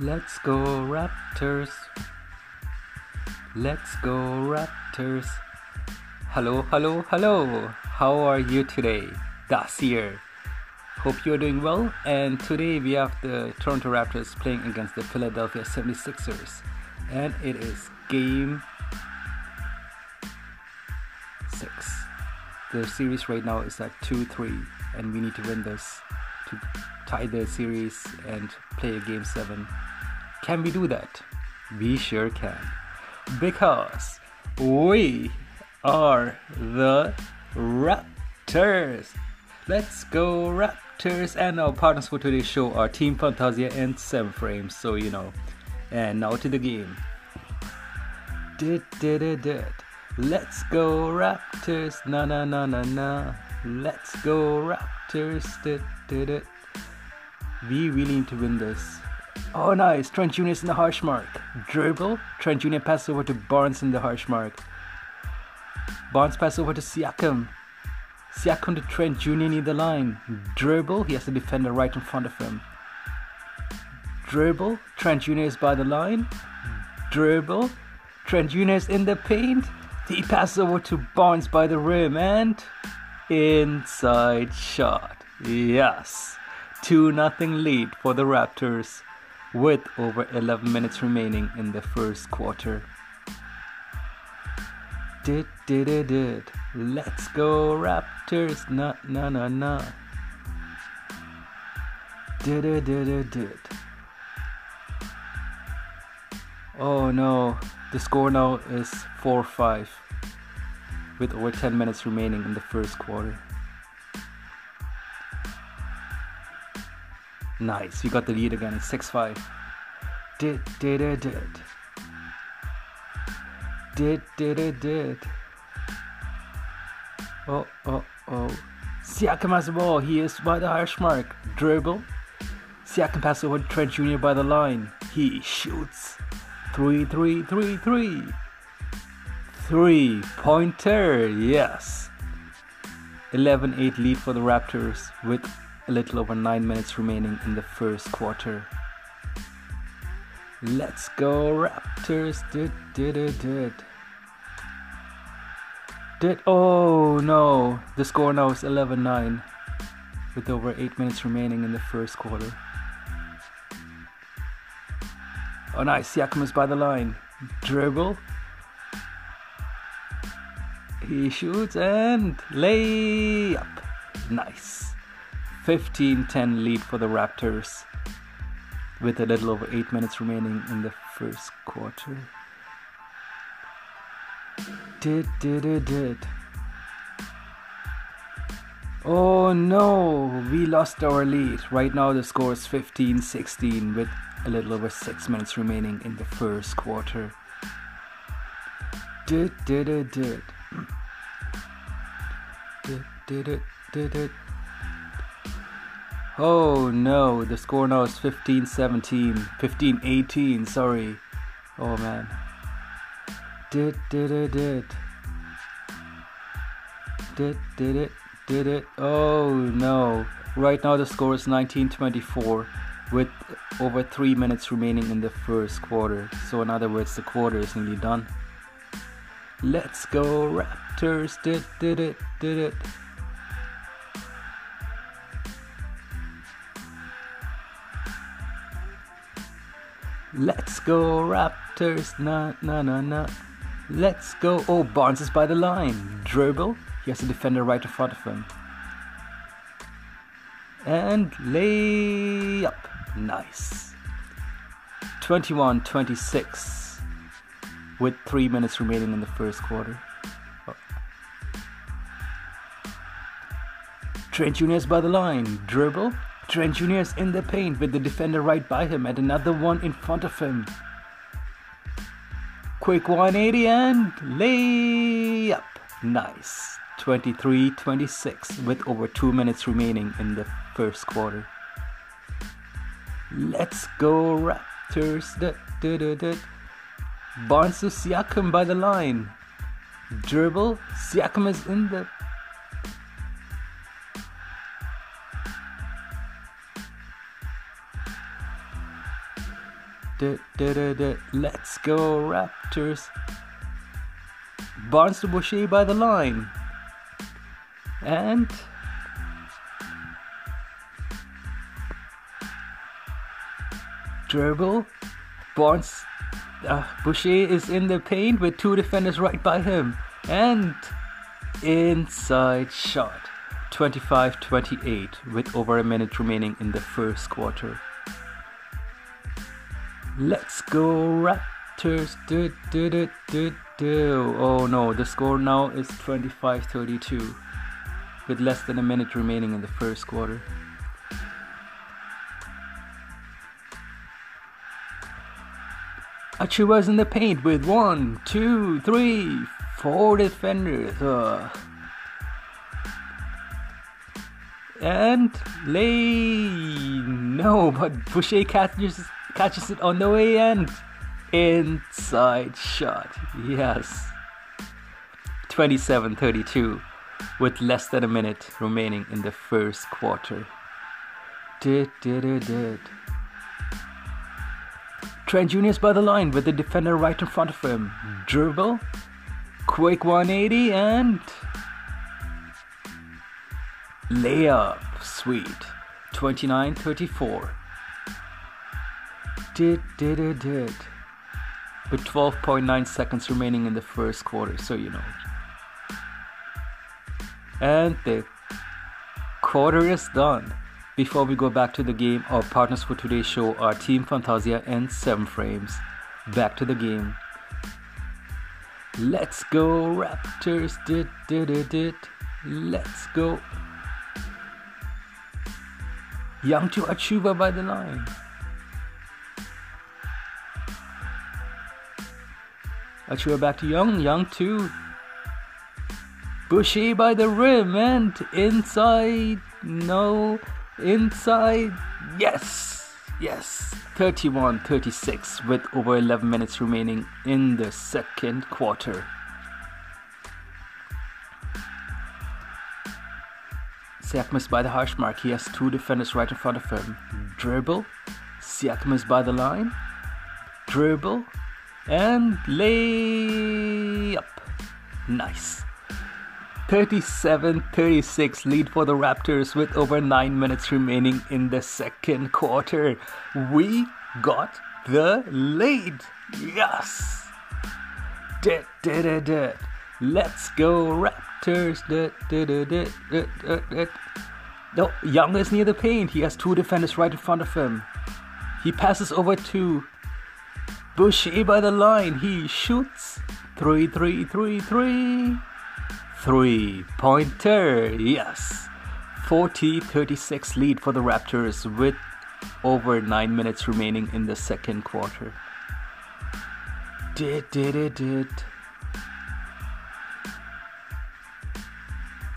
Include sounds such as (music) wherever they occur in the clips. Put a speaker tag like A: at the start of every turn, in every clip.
A: Let's go Raptors. Let's go Raptors. Hello, hello, hello. How are you today? Das here. Hope you're doing well. And today we have the Toronto Raptors playing against the Philadelphia 76ers. And it is game six. The series right now is at 2 3, and we need to win this to tie the series and play a game seven. Can we do that? We sure can. Because we are the Raptors. Let's go, Raptors! And our partners for today's show are Team Fantasia and 7 Frames, so you know. And now to the game. Did, did, did, did. Let's go, Raptors! Na na na na na. Let's go, Raptors! Did, did, did. We really need to win this. Oh, nice. Trent Jr. is in the harsh mark. Dribble. Trent Jr. passes over to Barnes in the harsh mark. Barnes passes over to Siakam. Siakam to Trent Jr. near the line. Dribble. He has a defender right in front of him. Dribble. Trent Jr. is by the line. Dribble. Trent Jr. is in the paint. He passes over to Barnes by the rim and inside shot. Yes. 2 0 lead for the Raptors with over 11 minutes remaining in the first quarter. Did, did, did, did. Let's go, Raptors. Na, na, na, na. Did, did, did, did. Oh no, the score now is 4 5 with over 10 minutes remaining in the first quarter. Nice, we got the lead again. It's 6 5. Did, did, did, did. Did, did, did. Oh, oh, oh. Siakam has the ball. He is by the harsh mark. Dribble. Siakam passes over Trent Jr. by the line. He shoots. 3 3 3 3. Three pointer. Yes. 11 8 lead for the Raptors with a little over 9 minutes remaining in the first quarter. Let's go Raptors! Did did did did. Did oh no! The score now is 11-9 with over 8 minutes remaining in the first quarter. Oh nice, Siakam is by the line. Dribble. He shoots and layup. Nice. 15 10 lead for the Raptors with a little over 8 minutes remaining in the first quarter. Did, did, did, did. Oh no, we lost our lead. Right now the score is 15 16 with a little over 6 minutes remaining in the first quarter. Did, did, did, did. (clears throat) Did, did, did, did. Oh no, the score now is 15 17, 15 18, sorry. Oh man. Did, did it, did. Did, did it, did it. Oh no. Right now the score is 19 24 with over 3 minutes remaining in the first quarter. So, in other words, the quarter is nearly done. Let's go, Raptors. Did, did it, did it. Let's go Raptors, na na na na. Let's go. Oh, Barnes is by the line. Dribble. He has a defender right in front of him. And lay up. Nice. 21 26 with 3 minutes remaining in the first quarter. Oh. Trent Jr. is by the line. Dribble. Trent Jr. is in the paint with the defender right by him and another one in front of him. Quick 180 and lay up. Nice. 23 26 with over 2 minutes remaining in the first quarter. Let's go, Raptors. Da, da, da, da. Siakam by the line. Dribble. Siakam is in the Let's go, Raptors. Barnes to Boucher by the line. And dribble. Barnes, uh, Boucher is in the paint with two defenders right by him. And inside shot. 25 28 with over a minute remaining in the first quarter. Let's go, Raptors. Do, do, do, do, do. Oh no, the score now is 25 32 with less than a minute remaining in the first quarter. Achiuwa's in the paint with one, two, three, four defenders. Uh, and lay (laughs) no, but Boucher catches catches it on the way in. inside shot. Yes. 27-32 with less than a minute remaining in the first quarter. Did did did did. Trent Jr.'s by the line with the defender right in front of him. Hmm. Dribble, quick 180 and layup. Sweet. 29 34. Did, did, did, did. With 12.9 seconds remaining in the first quarter, so you know. And the quarter is done. Before we go back to the game, our partners for today's show are Team Fantasia and 7 Frames. Back to the game. Let's go, Raptors. Did, did, did, did. Let's go. Young to Achiuwa by the line. Achiuwa back to Young. Young to Boucher by the rim and inside. No. Inside. Yes. Yes. 31 36 with over 11 minutes remaining in the second quarter. Siakam by the hash mark. He has two defenders right in front of him. Dribble. Siakam by the line. Dribble. And lay up. Nice. 37 36 lead for the Raptors with over 9 minutes remaining in the second quarter. We got the lead. Yes. Did, did, did, did. Let's go, Raptors. Did, did, did, did, did, did, did. No, Young is near the paint. He has two defenders right in front of him. He passes over to Boucher eh, by the line. He shoots. Three, three, three, three. Three pointer, yes. 40 36 lead for the Raptors with over 9 minutes remaining in the second quarter. Did, did, it, did.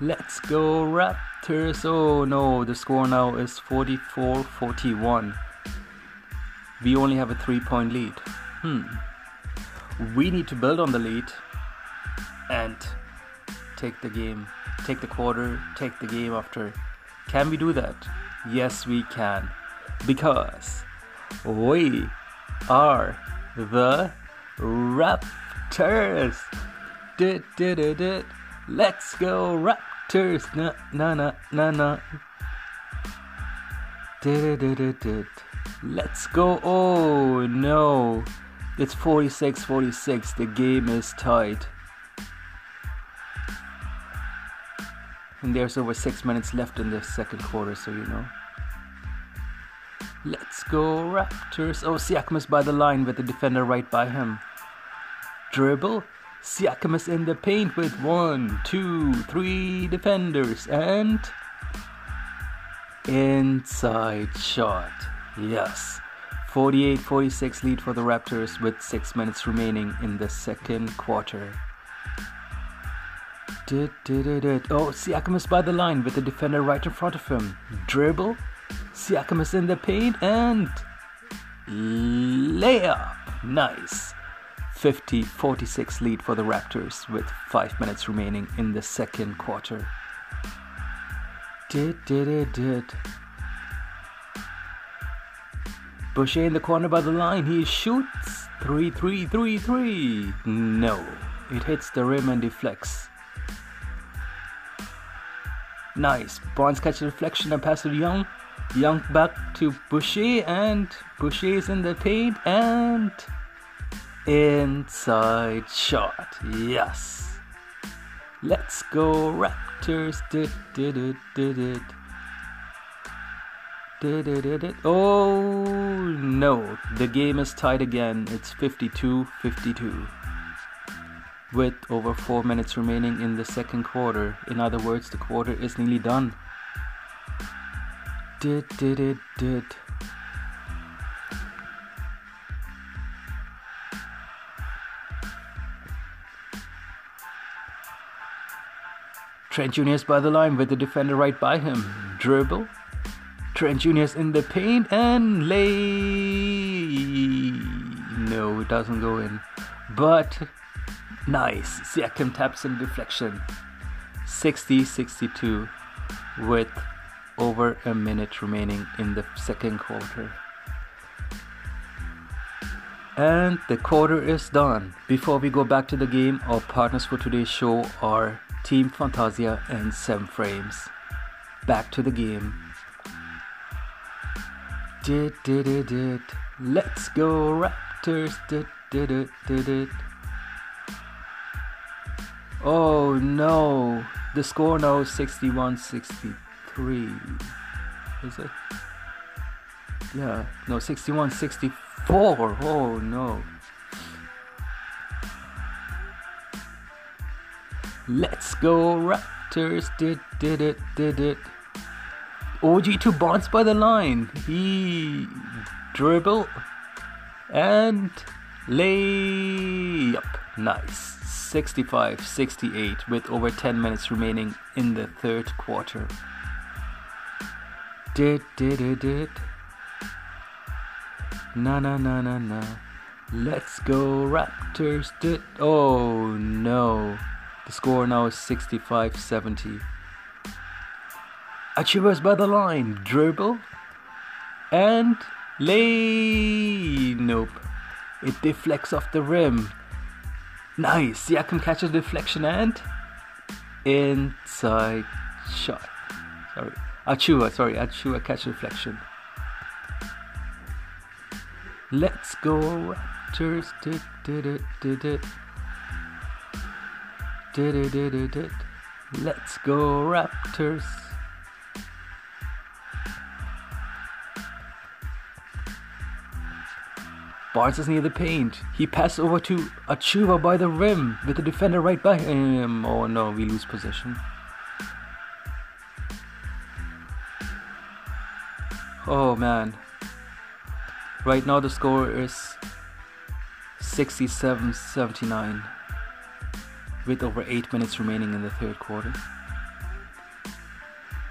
A: Let's go, Raptors. Oh no, the score now is 44 41. We only have a 3 point lead. Hmm. We need to build on the lead and take the game, take the quarter, take the game after. Can we do that? Yes, we can. Because we are the Raptors. Did, did, did, did. Let's go, Raptors. Na, na, na, na, na. Did, did, did, did. Let's go. Oh, no. It's 46 46. The game is tied. And there's over six minutes left in the second quarter, so you know. Let's go, Raptors. Oh, Siakam is by the line with the defender right by him. Dribble. Siakam is in the paint with one, two, three defenders. And. Inside shot. Yes. 48 46 lead for the Raptors with 6 minutes remaining in the second quarter. Did, did, did. Oh, Siakam is by the line with the defender right in front of him. Dribble. Siakam is in the paint and layup. Nice. 50 46 lead for the Raptors with 5 minutes remaining in the second quarter. Did, did, did, did. Boucher in the corner by the line. He shoots. 3 3 3 3. No. It hits the rim and deflects. Nice. Barnes catches a reflection and passes to Young. Young back to Boucher and Boucher is in the paint and inside shot. Yes. Let's go Raptors. Did did did. Did did. Oh no. The game is tied again. It's 52-52 with over 4 minutes remaining in the second quarter. In other words, the quarter is nearly done. Did, did, it, did. Trent Jr.'s by the line with the defender right by him. Dribble. Trent Jr.'s in the paint and lay. No, it doesn't go in. But Nice. Siakam taps in deflection. 60 62 with over a minute remaining in the second quarter. And the quarter is done. Before we go back to the game, our partners for today's show are Team Fantasia and 7 Frames. Back to the game. Did did it did. Let's go Raptors. Did did it did it. Oh no, the score now is 61 63. Is it? Yeah, no, 61 64. Oh no. Let's go, Raptors. Did, did it, did it. OG2 Barnes by the line. He dribble and lay up. Nice. 65 68 with over 10 minutes remaining in the third quarter. Did, did, did, did. Na na na na na. Let's go Raptors. Did. Oh no. The score now is 65 70. Achiuwa's by the line. Dribble. And lay. Nope. It deflects off the rim. Nice. Siakam catches deflection and inside shot. Sorry. Achiuwa, sorry. Achiuwa catch deflection. Let's go Raptors. Did, did did. Did did did. Let's go Raptors. Is near the paint. He passes over to Achiuwa by the rim with the defender right by him. Oh no, we lose possession. Oh man. Right now the score is 67 79 with over 8 minutes remaining in the third quarter.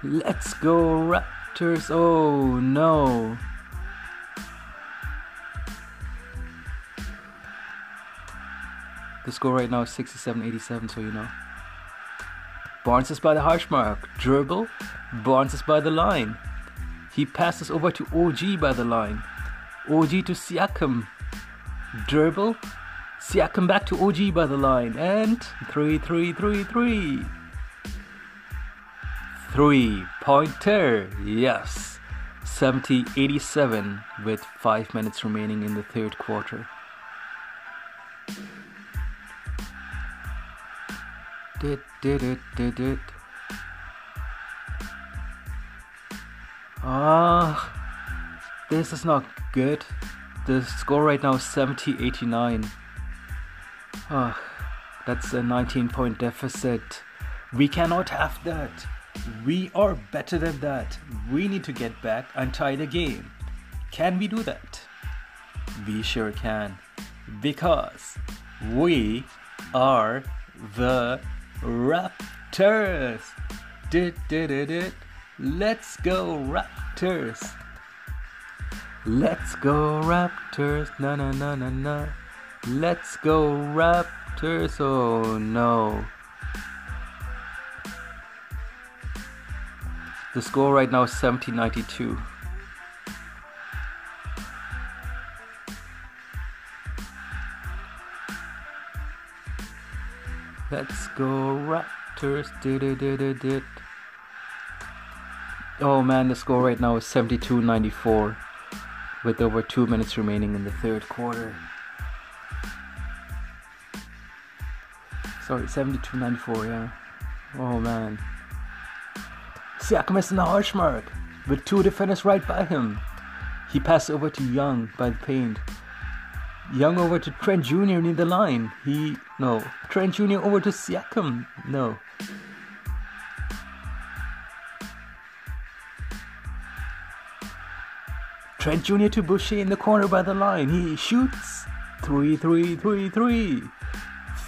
A: Let's go Raptors. Oh no. The score right now is 67-87, so you know. Barnes is by the harsh mark. Dribble. Barnes is by the line. He passes over to OG by the line. OG to Siakam. Dribble. Siakam back to OG by the line. And 3 3 3 3. Three pointer. Yes. 70 87 with 5 minutes remaining in the third quarter. Did, did it, did it. Ah, this is not good. The score right now is 70 89. Ah, that's a 19 point deficit. We cannot have that. We are better than that. We need to get back and tie the game. Can we do that? We sure can. Because we are the Raptors. Did, did, did, did. Let's go, Raptors. Let's go, Raptors. Na na na na na. Let's go, Raptors. Oh no. The score right now is 70 Let's go Raptors. Oh man, the score right now is 72-94 with over 2 minutes remaining in the third quarter. Sorry, 72-94, yeah. Oh man. Siakam is in the harsh mark with two defenders right by him. He passed over to Young by the paint. Young over to Trent Jr. near the line. He no. Trent Jr. over to Siakam. No. Trent Jr. to Boucher in the corner by the line. He shoots. Three, three, three, three.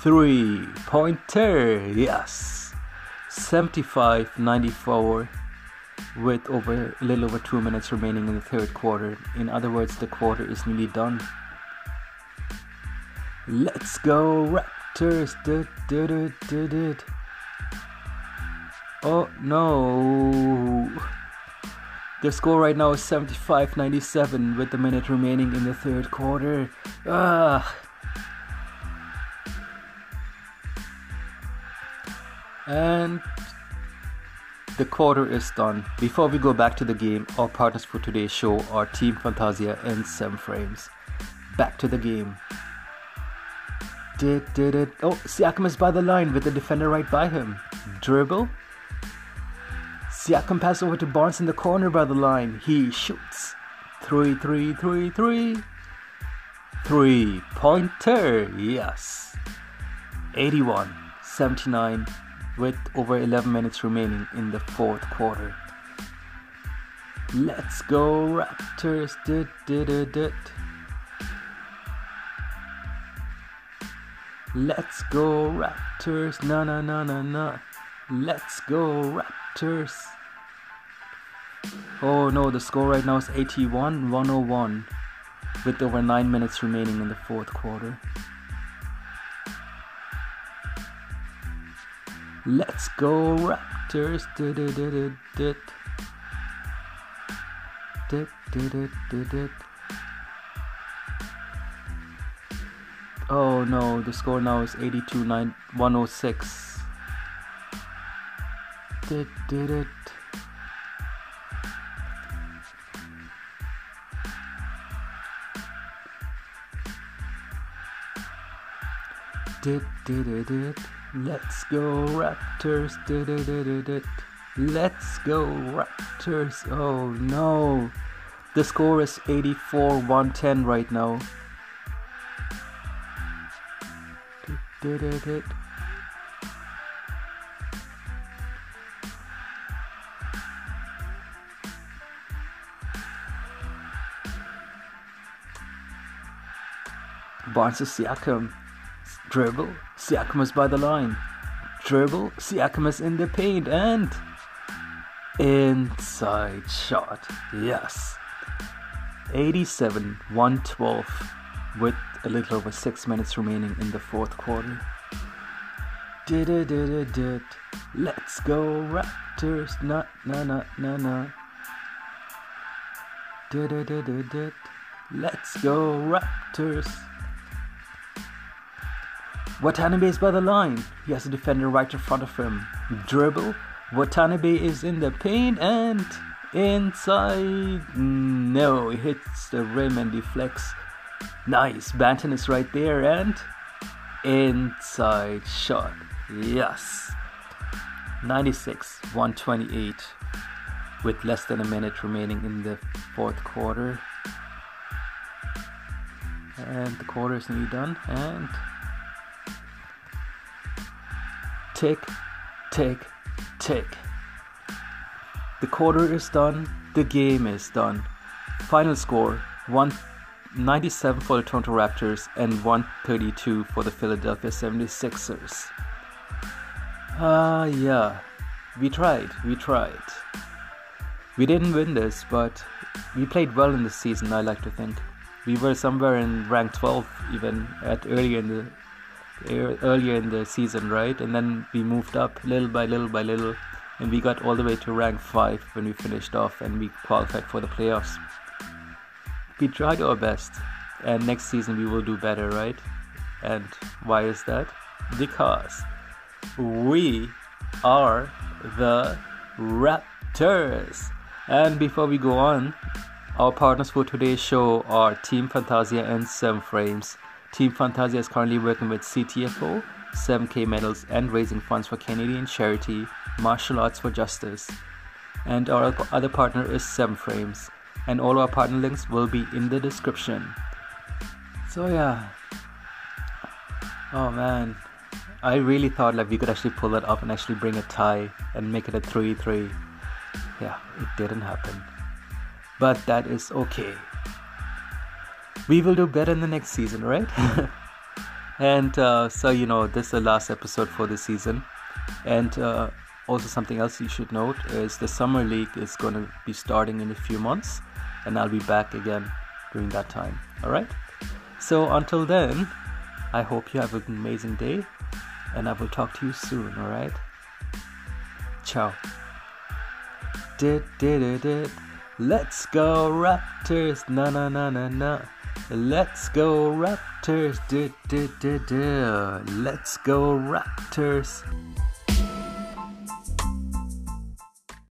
A: Three pointer. Yes. 75 94 with over a little over two minutes remaining in the third quarter. In other words, the quarter is nearly done. Let's go Raptors! Oh no! The score right now is 75 97 with a minute remaining in the third quarter. Ah! And the quarter is done. Before we go back to the game, our partners for today's show are Team Fantasia and 7 Frames. Back to the game. Did, did it. Oh, Siakam is by the line with the defender right by him. Dribble. Siakam pass over to Barnes in the corner by the line. He shoots. Three, three, three, three. Three pointer. Yes. 81 79 with over 11 minutes remaining in the fourth quarter. Let's go Raptors! Did, did, did, did. Let's go Raptors! Na na na na na. Let's go Raptors! Oh no, the score right now is 81 101 with over 9 minutes remaining in the fourth quarter. Let's go Raptors. Did it, did Oh no, the score now is 82 9 106. Did, did it. Did, did it, did. Let's go Raptors. Did it. Let's go Raptors. Oh no. The score is 84 110 right now. Barnes Siakam dribble Siakam is by the line. Dribble. Siakam is in the paint and inside shot. Yes. 87 112 with a little over 6 minutes remaining in the fourth quarter. Did. Let's go Raptors. Na na na na na. Did. Let's go Raptors. Watanabe is by the line. He has a defender right in front of him. Dribble. Watanabe is in the paint and inside. No, he hits the rim and deflects. Nice. Banton is right there and inside shot. Yes. 96 128 with less than a minute remaining in the fourth quarter. And the quarter is nearly done. And Tick, tick, tick. The quarter is done, the game is done. Final score 197 for the Toronto Raptors and 132 for the Philadelphia 76ers. Ah, uh, yeah, we tried, we tried. We didn't win this, but we played well in the season, I like to think. We were somewhere in rank 12 even at earlier in the earlier in the season, right? And then we moved up little by little by little, and we got all the way to rank five when we finished off, and we qualified for the playoffs. We tried our best, and next season we will do better, right? And why is that? Because we are the Raptors. And before we go on, our partners for today's show are Team Fantasia and 7 Frames. Team Fantasia is currently working with CTFO, 7K medals, and raising funds for Canadian charity Martial Arts for Justice. And our other partner is 7 Frames. And all our partner links will be in the description. So, yeah. Oh man, I really thought like we could actually pull it up and actually bring a tie and make it a 3-3. Yeah, it didn't happen. But that is okay. We will do better in the next season, right? (laughs) and uh, so you know, this is the last episode for this season. And uh, also something else you should note is the summer league is going to be starting in a few months, and I'll be back again during that time. All right. So until then, I hope you have an amazing day and I will talk to you soon, alright? Ciao. Did, did, did, did. Let's go Raptors, na na na na na. Let's go Raptors, did, did, did, did. Let's go Raptors.